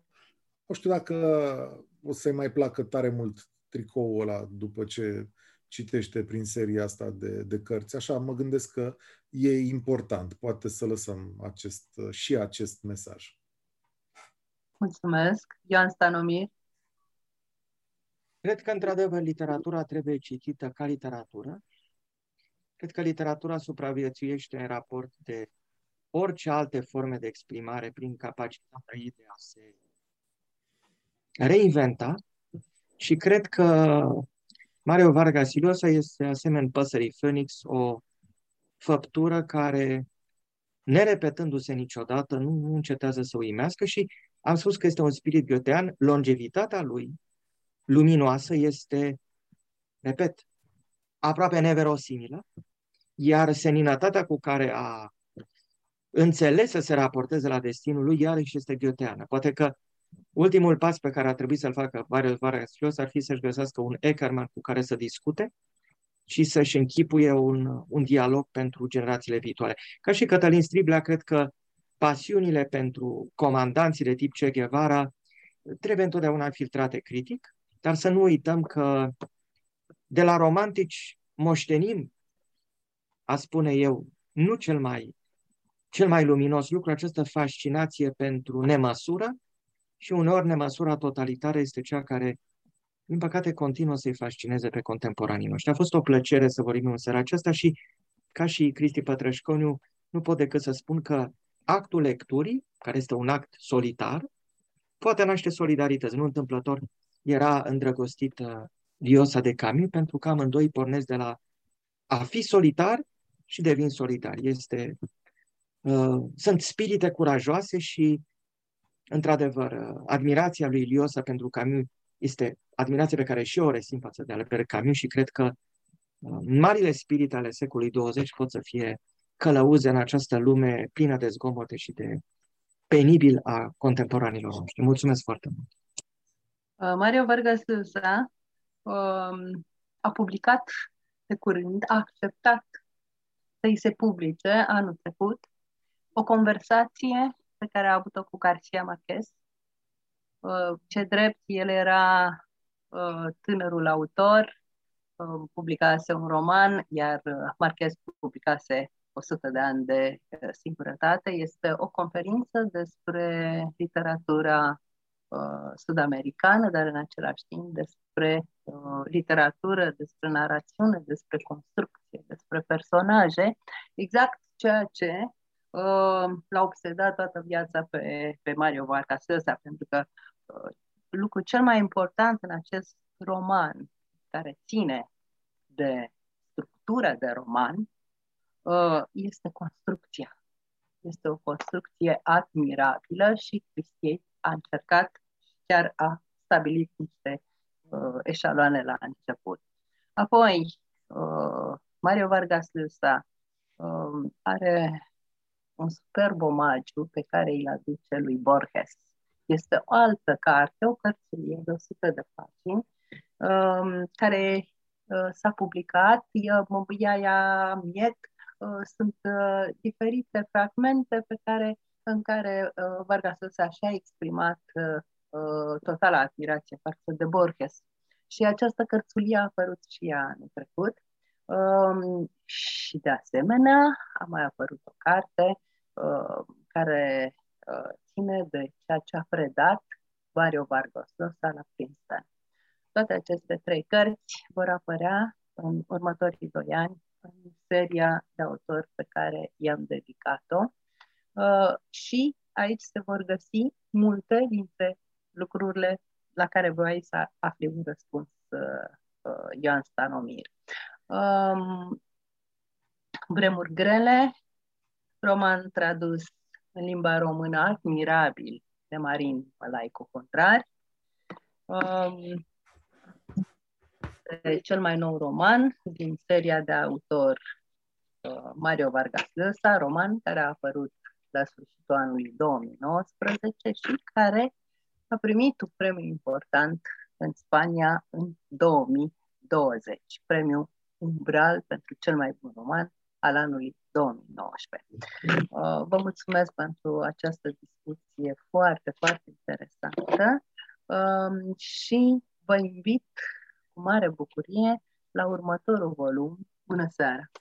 nu știu dacă o să-i mai placă tare mult tricoul ăla după ce citește prin seria asta de, de cărți. Așa mă gândesc că e important. Poate să lăsăm acest, și acest mesaj. Mulțumesc. Ioan Stanomir. Cred că, într-adevăr, literatura trebuie citită ca literatură Cred că literatura supraviețuiește în raport de orice alte forme de exprimare prin capacitatea ei de a se reinventa. Și cred că Mario Vargas Llosa este asemenea păsării Phoenix, o făptură care, nerepetându-se niciodată, nu, nu încetează să uimească și am spus că este un spirit gheotean, longevitatea lui luminoasă este, repet, aproape neverosimilă, iar seninătatea cu care a înțeles să se raporteze la destinul lui, iarăși este ghioteană. Poate că ultimul pas pe care a trebuit să-l facă Varel Vargas ar fi să-și găsească un Eckerman cu care să discute și să-și închipuie un, un dialog pentru generațiile viitoare. Ca și Cătălin Striblea, cred că pasiunile pentru comandanții de tip Che Guevara trebuie întotdeauna filtrate critic, dar să nu uităm că de la romantici moștenim a spune eu, nu cel mai, cel mai luminos lucru, această fascinație pentru nemăsură și uneori nemăsura totalitară este cea care, din păcate, continuă să-i fascineze pe contemporanii noștri. A fost o plăcere să vorbim în seara aceasta și, ca și Cristi Pătrășconiu, nu pot decât să spun că actul lecturii, care este un act solitar, poate naște solidarități. Nu întâmplător era îndrăgostită Diosa de Camus, pentru că amândoi pornesc de la a fi solitar și devin solidari. Este uh, sunt spirite curajoase și, într-adevăr, uh, admirația lui Iliosa pentru Camus este admirație pe care și eu o resimt față de Albert Camus și cred că uh, marile spirite ale secolului 20 pot să fie călăuze în această lume plină de zgomote și de penibil a contemporanilor noștri. Mulțumesc foarte mult! Uh, Mario Vargas Llosa um, a publicat de curând, a acceptat să-i se publice anul trecut o conversație pe care a avut-o cu Garcia Marquez. Uh, ce drept, el era uh, tânărul autor, publicase un roman, iar Marquez publicase 100 de ani de singurătate. Este o conferință despre literatura uh, sud-americană, dar în același timp despre uh, literatură, despre narațiune, despre construcție, despre personaje, exact ceea ce uh, l-a obsedat toată viața pe, pe Mario Vargas Llosa, pentru că uh, lucrul cel mai important în acest roman, care ține de structura de roman, uh, este construcția. Este o construcție admirabilă și Cristiei a încercat chiar a stabilit niște uh, eșaloane la început. Apoi, uh, Mario Vargas Llosa uh, are un superb omagiu pe care îl aduce lui Borges. Este o altă carte, o cărțulie de 100 de pagini, uh, care uh, s-a publicat, ea, ea miet, uh, sunt uh, diferite fragmente pe care, în care uh, Vargas Llosa și-a exprimat uh, uh, totală admirație față de Borges. Și această cărțulie a apărut și ea anul trecut. Um, și de asemenea a mai apărut o carte uh, care uh, ține de ceea ce a predat Mario Vargas Llosa la Princeton. Toate aceste trei cărți vor apărea în următorii doi ani în seria de autor pe care i-am dedicat-o uh, și aici se vor găsi multe dintre lucrurile la care voi să afli un răspuns uh, uh, Ioan Stanomir. Um, Vremuri grele, roman tradus în limba română admirabil de Marin Mălaicu Contrari. Um, cel mai nou roman din seria de autor uh, Mario Vargas Llosa, roman care a apărut la sfârșitul anului 2019 și care a primit un premiu important în Spania în 2020, premiul Umbral pentru cel mai bun roman al anului 2019. Uh, vă mulțumesc pentru această discuție foarte, foarte interesantă um, și vă invit cu mare bucurie la următorul volum. Bună seara!